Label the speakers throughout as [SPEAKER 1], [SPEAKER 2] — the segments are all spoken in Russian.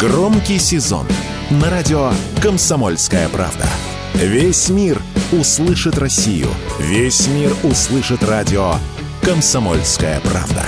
[SPEAKER 1] Громкий сезон на радио «Комсомольская правда». Весь мир услышит Россию. Весь мир услышит радио «Комсомольская правда».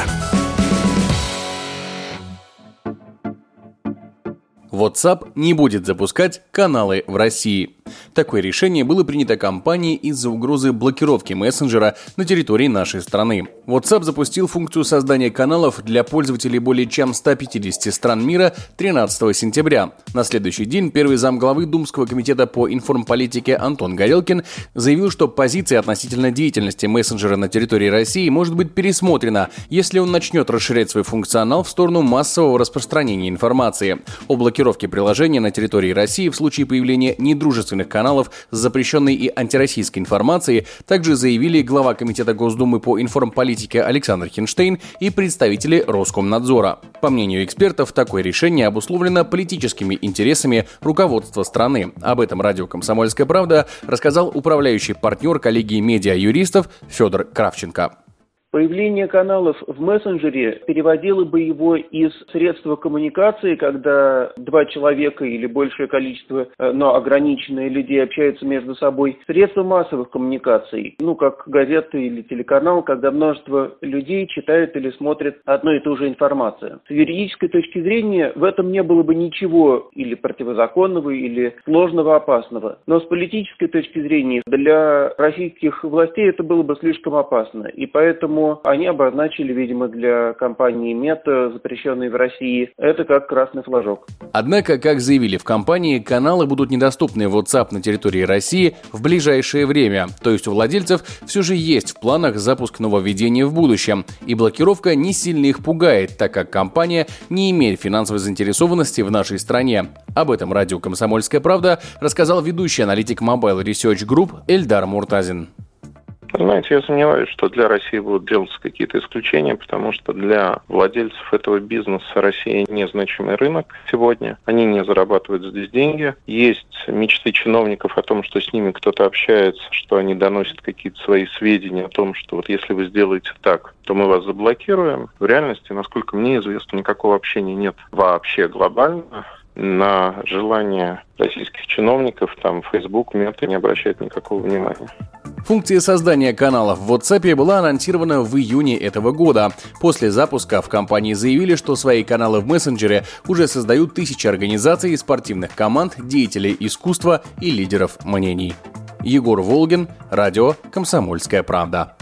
[SPEAKER 2] WhatsApp не будет запускать каналы в России. Такое решение было принято компанией из-за угрозы блокировки мессенджера на территории нашей страны. WhatsApp запустил функцию создания каналов для пользователей более чем 150 стран мира 13 сентября. На следующий день первый замглавы Думского комитета по информполитике Антон Горелкин заявил, что позиция относительно деятельности мессенджера на территории России может быть пересмотрена, если он начнет расширять свой функционал в сторону массового распространения информации. О блокировке приложения на территории России в случае появления недружественных каналов каналов с запрещенной и антироссийской информацией также заявили глава Комитета Госдумы по информполитике Александр Хинштейн и представители Роскомнадзора. По мнению экспертов, такое решение обусловлено политическими интересами руководства страны. Об этом радио «Комсомольская правда» рассказал управляющий партнер коллегии медиа-юристов Федор Кравченко.
[SPEAKER 3] Появление каналов в мессенджере переводило бы его из средства коммуникации, когда два человека или большее количество, э, но ограниченное людей общаются между собой, средства массовых коммуникаций, ну, как газеты или телеканал, когда множество людей читают или смотрят одну и ту же информацию. С юридической точки зрения в этом не было бы ничего или противозаконного, или сложного, опасного. Но с политической точки зрения для российских властей это было бы слишком опасно. И поэтому поэтому они обозначили, видимо, для компании Мета, запрещенной в России, это как красный флажок.
[SPEAKER 2] Однако, как заявили в компании, каналы будут недоступны в WhatsApp на территории России в ближайшее время. То есть у владельцев все же есть в планах запуск нововведения в будущем. И блокировка не сильно их пугает, так как компания не имеет финансовой заинтересованности в нашей стране. Об этом радио «Комсомольская правда» рассказал ведущий аналитик Mobile Research Group Эльдар Муртазин.
[SPEAKER 4] Знаете, я сомневаюсь, что для России будут делаться какие-то исключения, потому что для владельцев этого бизнеса Россия незначимый рынок сегодня. Они не зарабатывают здесь деньги. Есть мечты чиновников о том, что с ними кто-то общается, что они доносят какие-то свои сведения о том, что вот если вы сделаете так, то мы вас заблокируем. В реальности, насколько мне известно, никакого общения нет вообще глобально на желание российских чиновников, там, Facebook, Мета не обращает никакого внимания.
[SPEAKER 2] Функция создания каналов в WhatsApp была анонсирована в июне этого года. После запуска в компании заявили, что свои каналы в мессенджере уже создают тысячи организаций, спортивных команд, деятелей искусства и лидеров мнений. Егор Волгин, радио «Комсомольская правда».